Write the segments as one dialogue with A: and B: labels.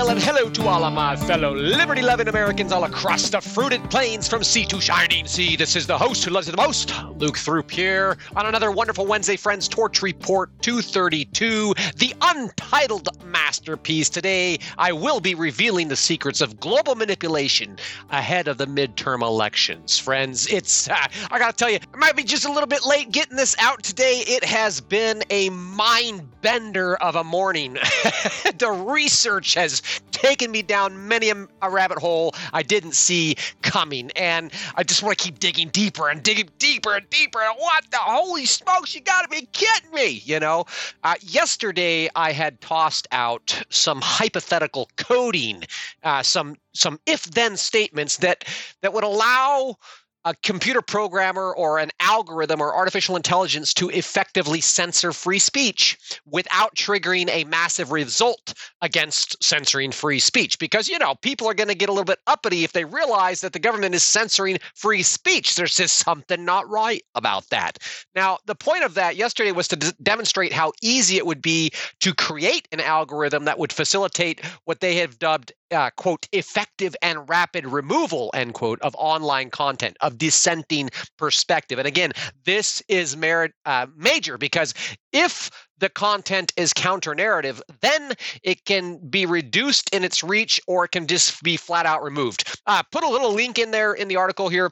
A: hail and hello to all of my fellow liberty loving Americans all across the fruited plains from sea to shining sea. This is the host who loves it the most, Luke Through Pierre, on another wonderful Wednesday, friends. Torch Report 232, the untitled masterpiece. Today, I will be revealing the secrets of global manipulation ahead of the midterm elections. Friends, it's, uh, I gotta tell you, I might be just a little bit late getting this out today. It has been a mind bender of a morning. the research has taken me down many a, a rabbit hole I didn't see coming. And I just want to keep digging deeper and digging deeper and deeper. And what the holy smokes, you got to be kidding me, you know? Uh, yesterday, I had tossed out some hypothetical coding, uh, some some if-then statements that that would allow a computer programmer or an algorithm or artificial intelligence to effectively censor free speech without triggering a massive result against censoring free speech. Because, you know, people are going to get a little bit uppity if they realize that the government is censoring free speech. There's just something not right about that. Now, the point of that yesterday was to d- demonstrate how easy it would be to create an algorithm that would facilitate what they have dubbed uh, quote effective and rapid removal end quote of online content of dissenting perspective. And again this is merit uh, major because if the content is counter narrative then it can be reduced in its reach or it can just be flat out removed. Uh, put a little link in there in the article here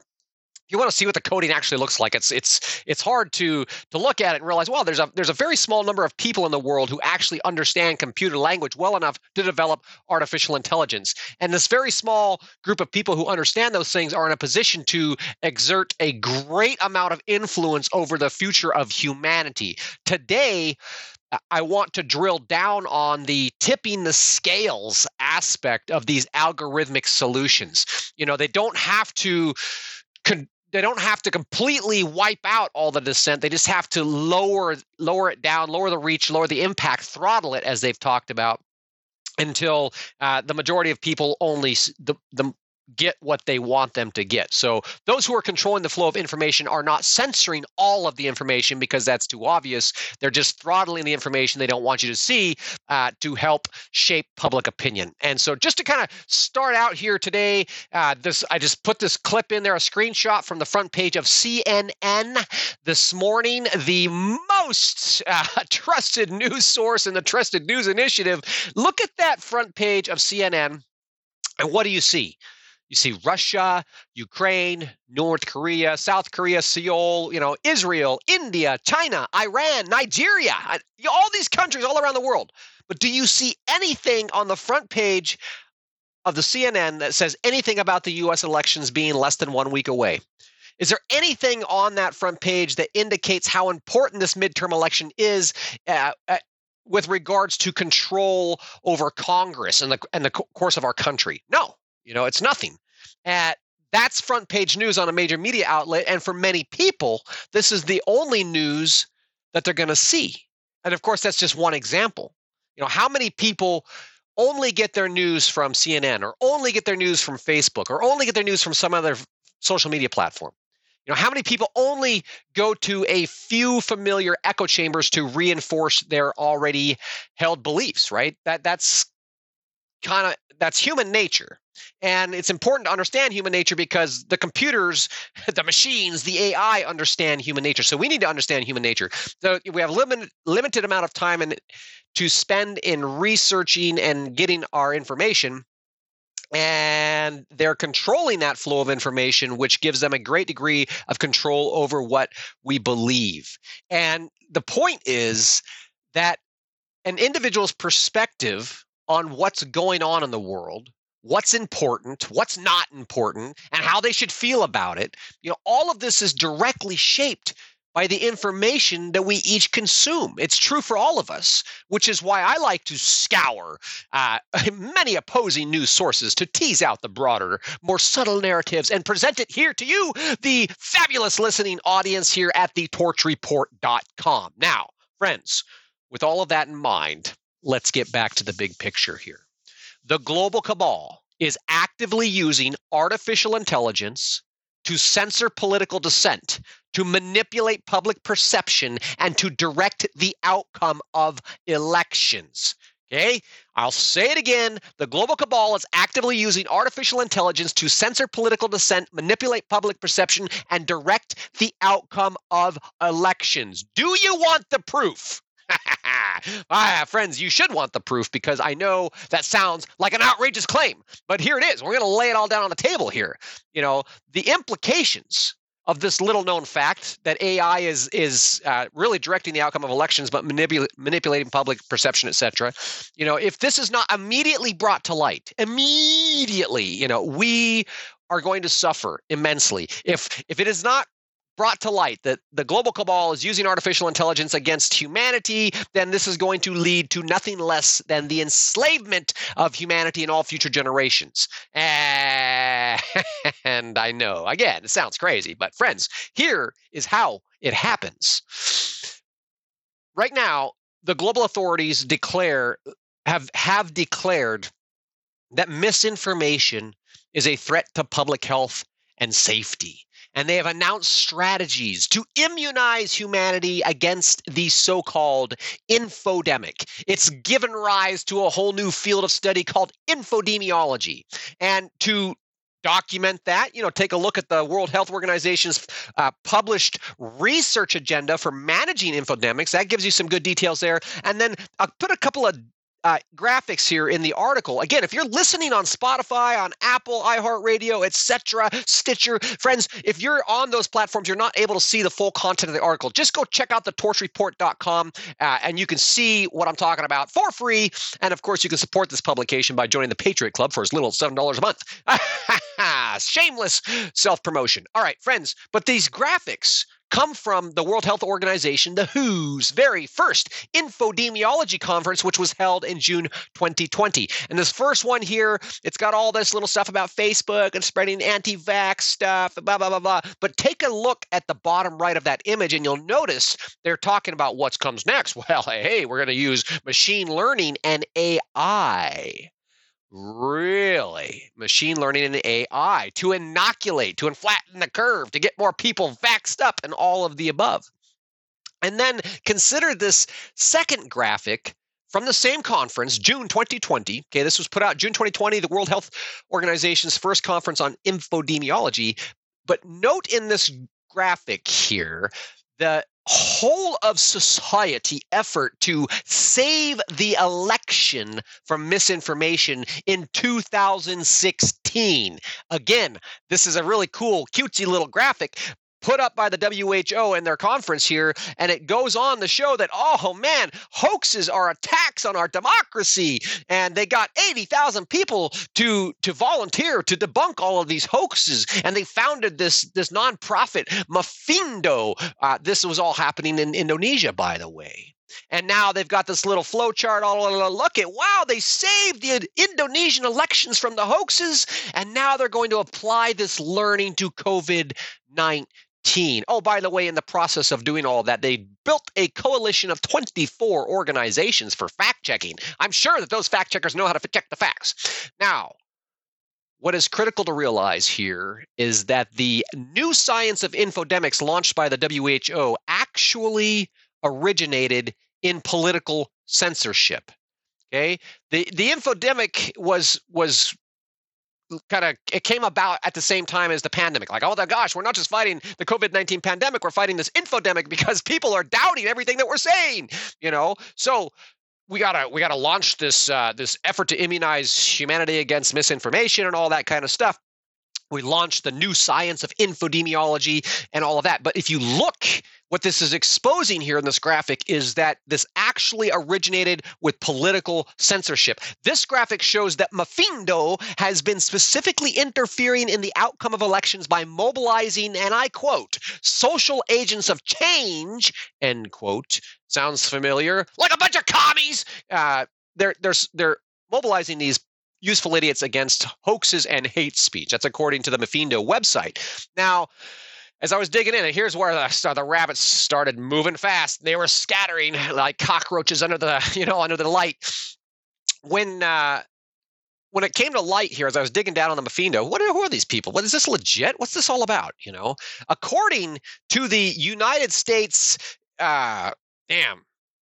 A: you want to see what the coding actually looks like. It's it's it's hard to to look at it and realize, well, there's a there's a very small number of people in the world who actually understand computer language well enough to develop artificial intelligence. And this very small group of people who understand those things are in a position to exert a great amount of influence over the future of humanity. Today, I want to drill down on the tipping the scales aspect of these algorithmic solutions. You know, they don't have to con- they don't have to completely wipe out all the dissent. They just have to lower lower it down, lower the reach, lower the impact, throttle it as they've talked about until uh, the majority of people only the the get what they want them to get. So those who are controlling the flow of information are not censoring all of the information because that's too obvious. They're just throttling the information they don't want you to see uh, to help shape public opinion. And so just to kind of start out here today, uh, this I just put this clip in there, a screenshot from the front page of CNN this morning, the most uh, trusted news source in the Trusted News Initiative. Look at that front page of CNN. And what do you see? You see Russia, Ukraine, North Korea, South Korea, Seoul, you know, Israel, India, China, Iran, Nigeria, all these countries all around the world. But do you see anything on the front page of the CNN that says anything about the US elections being less than one week away? Is there anything on that front page that indicates how important this midterm election is uh, uh, with regards to control over Congress and the and the course of our country? No, you know, it's nothing. At that's front page news on a major media outlet, and for many people, this is the only news that they're going to see. And of course, that's just one example. You know, how many people only get their news from CNN or only get their news from Facebook or only get their news from some other social media platform? You know, how many people only go to a few familiar echo chambers to reinforce their already held beliefs, right? That that's kind of that's human nature. And it's important to understand human nature because the computers the machines the ai understand human nature. So we need to understand human nature. So we have limited limited amount of time and to spend in researching and getting our information. And they're controlling that flow of information which gives them a great degree of control over what we believe. And the point is that an individual's perspective on what's going on in the world what's important, what's not important, and how they should feel about it. You know, all of this is directly shaped by the information that we each consume. It's true for all of us, which is why I like to scour uh, many opposing news sources to tease out the broader, more subtle narratives and present it here to you, the fabulous listening audience here at the thetorchreport.com. Now, friends, with all of that in mind, let's get back to the big picture here. The global cabal is actively using artificial intelligence to censor political dissent, to manipulate public perception, and to direct the outcome of elections. Okay, I'll say it again. The global cabal is actively using artificial intelligence to censor political dissent, manipulate public perception, and direct the outcome of elections. Do you want the proof? ah, friends, you should want the proof because I know that sounds like an outrageous claim, but here it is. We're going to lay it all down on the table here. You know, the implications of this little known fact that AI is is uh, really directing the outcome of elections, but manipul- manipulating public perception, etc. You know, if this is not immediately brought to light, immediately, you know, we are going to suffer immensely. If if it is not brought to light that the global cabal is using artificial intelligence against humanity, then this is going to lead to nothing less than the enslavement of humanity in all future generations. And I know, again, it sounds crazy, but friends, here is how it happens. Right now, the global authorities declare have have declared that misinformation is a threat to public health and safety and they have announced strategies to immunize humanity against the so called infodemic. It's given rise to a whole new field of study called infodemiology. And to document that you know take a look at the world health organization's uh, published research agenda for managing infodemics that gives you some good details there and then i'll put a couple of uh, graphics here in the article. Again, if you're listening on Spotify, on Apple, iHeartRadio, etc., Stitcher, friends, if you're on those platforms, you're not able to see the full content of the article. Just go check out the torchreport.com uh, and you can see what I'm talking about for free. And of course, you can support this publication by joining the Patriot Club for as little as $7 a month. Shameless self promotion. All right, friends, but these graphics come from the World Health Organization, the WHO's very first infodemiology conference, which was held in June 2020. And this first one here, it's got all this little stuff about Facebook and spreading anti vax stuff, blah, blah, blah, blah. But take a look at the bottom right of that image, and you'll notice they're talking about what comes next. Well, hey, we're going to use machine learning and AI Really? Machine learning and AI to inoculate, to flatten the curve, to get more people vaxxed up, and all of the above. And then consider this second graphic from the same conference, June 2020. Okay, this was put out June 2020, the World Health Organization's first conference on infodemiology. But note in this graphic here the whole of society effort to save the election from misinformation in 2016. Again, this is a really cool, cutesy little graphic, put up by the WHO in their conference here, and it goes on to show that, oh man, hoaxes are attacks on our democracy. And they got 80,000 people to, to volunteer to debunk all of these hoaxes. And they founded this, this nonprofit, Mafindo. Uh, this was all happening in Indonesia, by the way. And now they've got this little flow chart. All look at wow, they saved the Indonesian elections from the hoaxes, and now they're going to apply this learning to COVID 19. Oh, by the way, in the process of doing all that, they built a coalition of 24 organizations for fact checking. I'm sure that those fact checkers know how to check the facts. Now, what is critical to realize here is that the new science of infodemics launched by the WHO actually originated in political censorship. Okay, the the infodemic was was kind of it came about at the same time as the pandemic. Like, oh my gosh, we're not just fighting the COVID nineteen pandemic, we're fighting this infodemic because people are doubting everything that we're saying. You know, so we gotta we gotta launch this uh, this effort to immunize humanity against misinformation and all that kind of stuff. We launched the new science of infodemiology and all of that. But if you look what this is exposing here in this graphic is that this actually originated with political censorship. This graphic shows that Mafindo has been specifically interfering in the outcome of elections by mobilizing, and I quote, social agents of change, end quote. Sounds familiar? Like a bunch of commies! Uh, they're, they're, they're mobilizing these useful idiots against hoaxes and hate speech. That's according to the Mafindo website. Now, as I was digging in, and here's where the, the rabbits started moving fast. They were scattering like cockroaches under the you know under the light. When uh, when it came to light here, as I was digging down on the Mafindo, what are, who are these people? What is this legit? What's this all about? You know, according to the United States, uh, damn,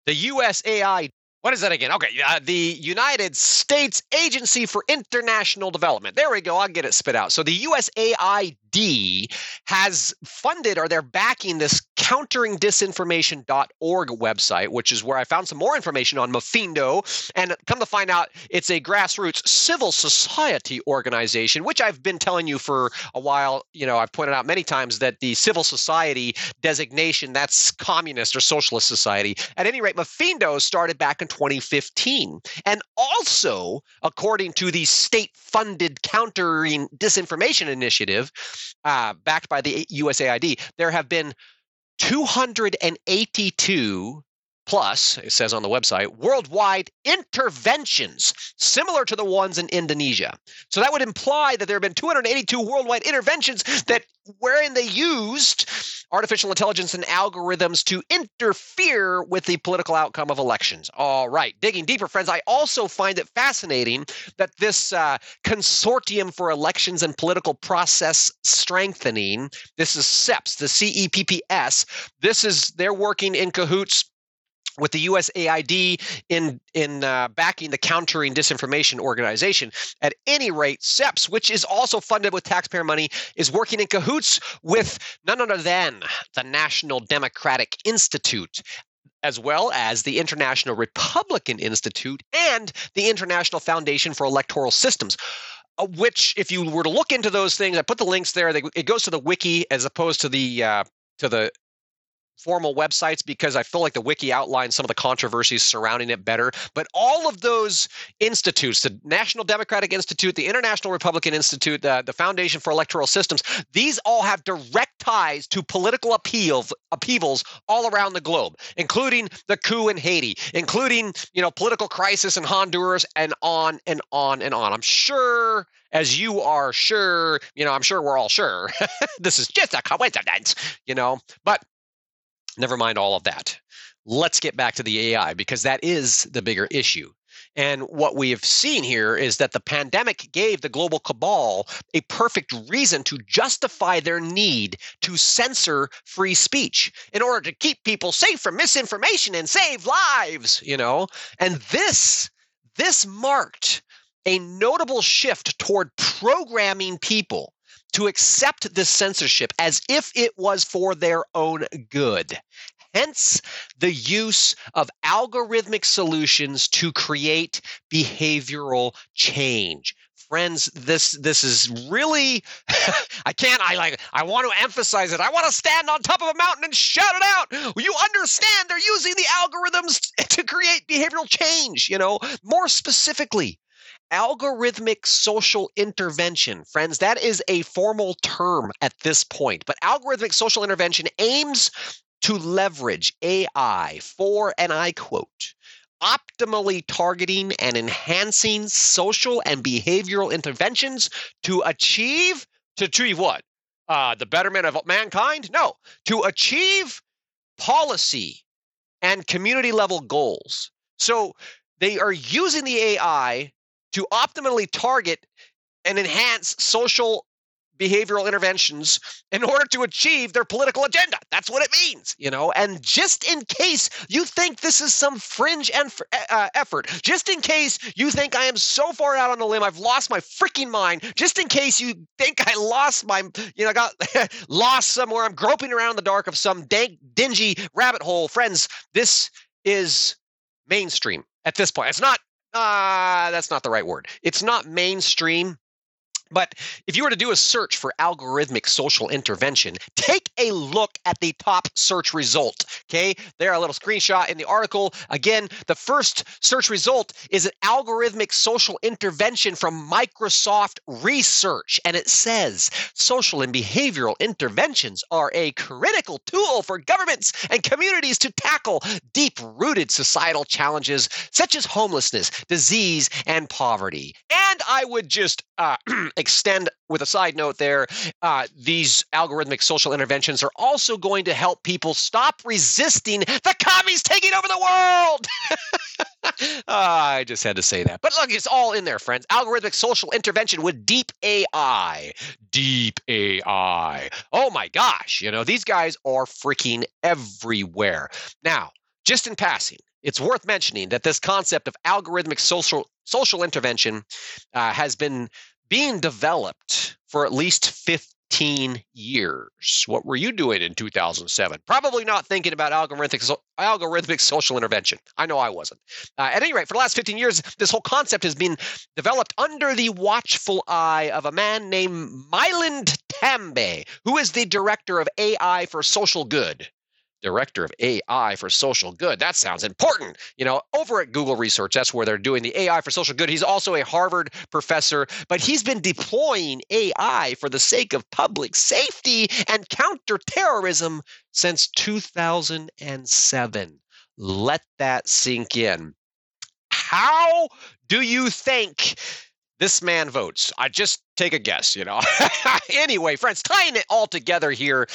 A: the USAI what is that again? Okay, uh, the United States Agency for International Development. There we go. I'll get it spit out. So the USAID has funded or they're backing this counteringdisinformation.org website, which is where I found some more information on Mafindo. And come to find out, it's a grassroots civil society organization, which I've been telling you for a while. You know, I've pointed out many times that the civil society designation, that's communist or socialist society. At any rate, Mafindo started back in 2015. And also, according to the state funded countering disinformation initiative uh, backed by the USAID, there have been 282 plus, it says on the website, worldwide interventions similar to the ones in Indonesia. So that would imply that there have been 282 worldwide interventions that wherein they used artificial intelligence and algorithms to interfere with the political outcome of elections. All right, digging deeper, friends, I also find it fascinating that this uh, consortium for elections and political process strengthening, this is CEPS, the CEPPS, this is they're working in cahoots with the USAID in in uh, backing the countering disinformation organization. At any rate, CEPPS, which is also funded with taxpayer money, is working in cahoots with none other than the National Democratic Institute. As well as the International Republican Institute and the International Foundation for Electoral Systems uh, which if you were to look into those things i put the links there it goes to the wiki as opposed to the uh, to the formal websites because I feel like the wiki outlines some of the controversies surrounding it better. But all of those institutes, the National Democratic Institute, the International Republican Institute, the, the Foundation for Electoral Systems, these all have direct ties to political upheavals, upheavals all around the globe, including the coup in Haiti, including, you know, political crisis in Honduras and on and on and on. I'm sure as you are sure, you know, I'm sure we're all sure this is just a coincidence, you know, but Never mind all of that. Let's get back to the AI because that is the bigger issue. And what we have seen here is that the pandemic gave the global cabal a perfect reason to justify their need to censor free speech in order to keep people safe from misinformation and save lives, you know. And this this marked a notable shift toward programming people to accept this censorship as if it was for their own good. Hence, the use of algorithmic solutions to create behavioral change. Friends this this is really i can't i like i want to emphasize it. I want to stand on top of a mountain and shout it out. You understand they're using the algorithms to create behavioral change you know? More specifically algorithmic social intervention friends that is a formal term at this point but algorithmic social intervention aims to leverage ai for and i quote optimally targeting and enhancing social and behavioral interventions to achieve to achieve what? Uh, the betterment of mankind? No. To achieve policy and community level goals. So they are using the ai to optimally target and enhance social behavioral interventions in order to achieve their political agenda. That's what it means, you know. And just in case you think this is some fringe enf- uh, effort, just in case you think I am so far out on the limb, I've lost my freaking mind. Just in case you think I lost my, you know, got lost somewhere, I'm groping around the dark of some dank, dingy rabbit hole. Friends, this is mainstream at this point. It's not uh, that's not the right word. It's not mainstream. But if you were to do a search for algorithmic social intervention, take a look at the top search result. Okay, there a little screenshot in the article. Again, the first search result is an algorithmic social intervention from Microsoft Research, and it says social and behavioral interventions are a critical tool for governments and communities to tackle deep rooted societal challenges such as homelessness, disease, and poverty. And I would just uh, extend with a side note there uh, these algorithmic social interventions are also going to help people stop resisting the commies taking over the world. Uh, i just had to say that. But look it's all in there friends. Algorithmic social intervention with deep ai deep ai oh my gosh you know these guys are freaking everywhere. Now just in passing it's worth mentioning that this concept of algorithmic social social intervention uh, has been being developed for at least 15 years. What were you doing in 2007? Probably not thinking about algorithmic, algorithmic social intervention. I know I wasn't. Uh, at any rate, for the last 15 years, this whole concept has been developed under the watchful eye of a man named Milind Tambe, who is the director of AI for Social Good director of AI for social good. That sounds important. You know, over at Google Research, that's where they're doing the AI for social good. He's also a Harvard professor, but he's been deploying AI for the sake of public safety and counterterrorism since 2007. Let that sink in. How do you think this man votes? I just take a guess, you know. anyway, friends, tying it all together here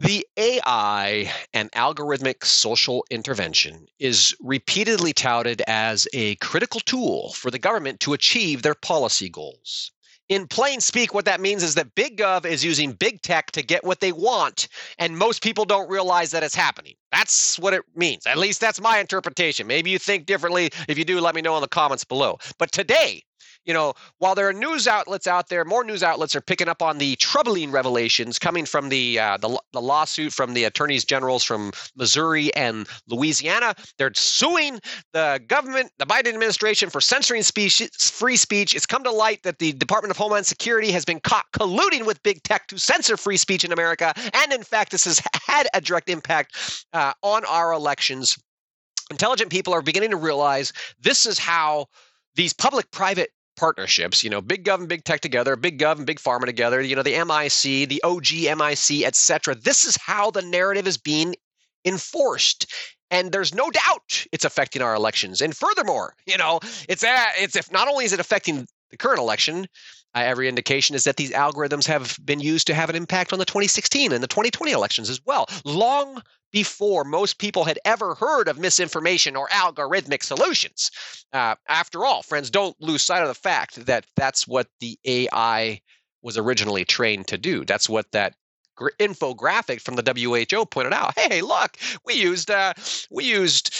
A: the AI and algorithmic social intervention is repeatedly touted as a critical tool for the government to achieve their policy goals. In plain speak, what that means is that big gov is using big tech to get what they want, and most people don't realize that it's happening. That's what it means. At least that's my interpretation. Maybe you think differently. If you do, let me know in the comments below. But today, you know, while there are news outlets out there, more news outlets are picking up on the troubling revelations coming from the uh, the, the lawsuit from the attorneys generals from Missouri and Louisiana. They're suing the government, the Biden administration, for censoring speech, free speech. It's come to light that the Department of Homeland Security has been caught colluding with big tech to censor free speech in America, and in fact, this has had a direct impact uh, on our elections. Intelligent people are beginning to realize this is how these public private partnerships, you know, big gov and big tech together, big gov and big pharma together, you know, the MIC, the OG MIC, etc. This is how the narrative is being enforced. And there's no doubt it's affecting our elections. And furthermore, you know, it's uh, it's if not only is it affecting the current election, uh, every indication is that these algorithms have been used to have an impact on the 2016 and the 2020 elections as well. Long before most people had ever heard of misinformation or algorithmic solutions. Uh, after all, friends, don't lose sight of the fact that that's what the AI was originally trained to do. That's what that infographic from the WHO pointed out. Hey, look, we used uh, we used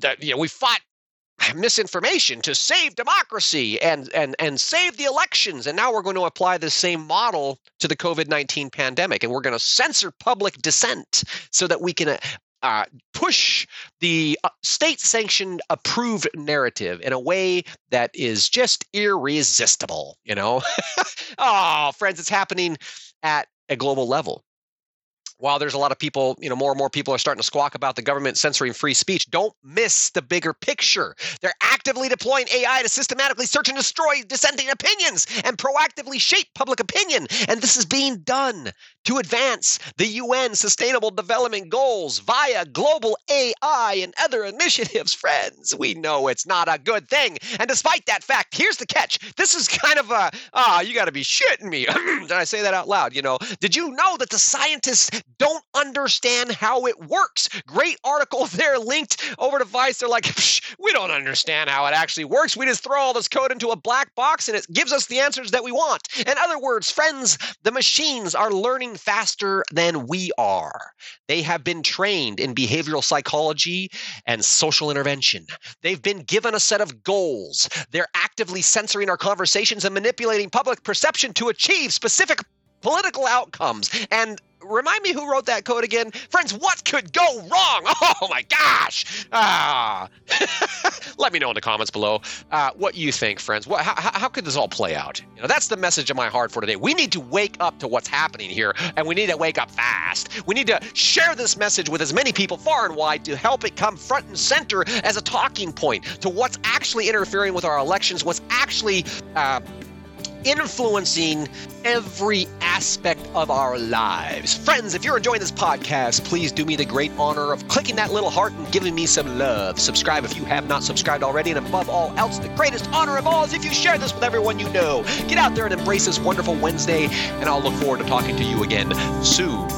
A: that you know we fought misinformation to save democracy and and and save the elections. And now we're going to apply the same model to the covid-19 pandemic and we're going to censor public dissent so that we can uh, uh push the uh, state sanctioned approved narrative in a way that is just irresistible you know? Oh friends it's happening at a global level while there's a lot of people, you know, more and more people are starting to squawk about the government censoring free speech, don't miss the bigger picture. They're actively deploying AI to systematically search and destroy dissenting opinions and proactively shape public opinion. And this is being done to advance the UN Sustainable Development Goals via global AI and other initiatives. Friends, we know it's not a good thing. And despite that fact, here's the catch. This is kind of a, ah, oh, you got to be shitting me. Did I say that out loud? You know, did you know that the scientists don't understand how it works. Great article there linked over to Vice. They're like, we don't understand how it actually works. We just throw all this code into a black box and it gives us the answers that we want. In other words, friends, the machines are learning faster than we are. They have been trained in behavioral psychology and social intervention. They've been given a set of goals. They're actively censoring our conversations and manipulating public perception to achieve specific political outcomes. And remind me who wrote that code again? Friends, what could go wrong? Oh my gosh. Ah. Let me know in the comments below uh, what you think, friends. What, how, how could this all play out? You know, that's the message of my heart for today. We need to wake up to what's happening here, and we need to wake up fast. We need to share this message with as many people far and wide to help it come front and center as a talking point to what's actually interfering with our elections, what's actually uh, influencing every aspect of our lives. Friends, if you're enjoying this podcast, please do me the great honor of clicking that little heart and giving me some love. Subscribe if you have not subscribed already. And above all else, the greatest honor of all is if you share this with everyone you know. Get out there and embrace this wonderful Wednesday, and I'll look forward to talking to you again soon.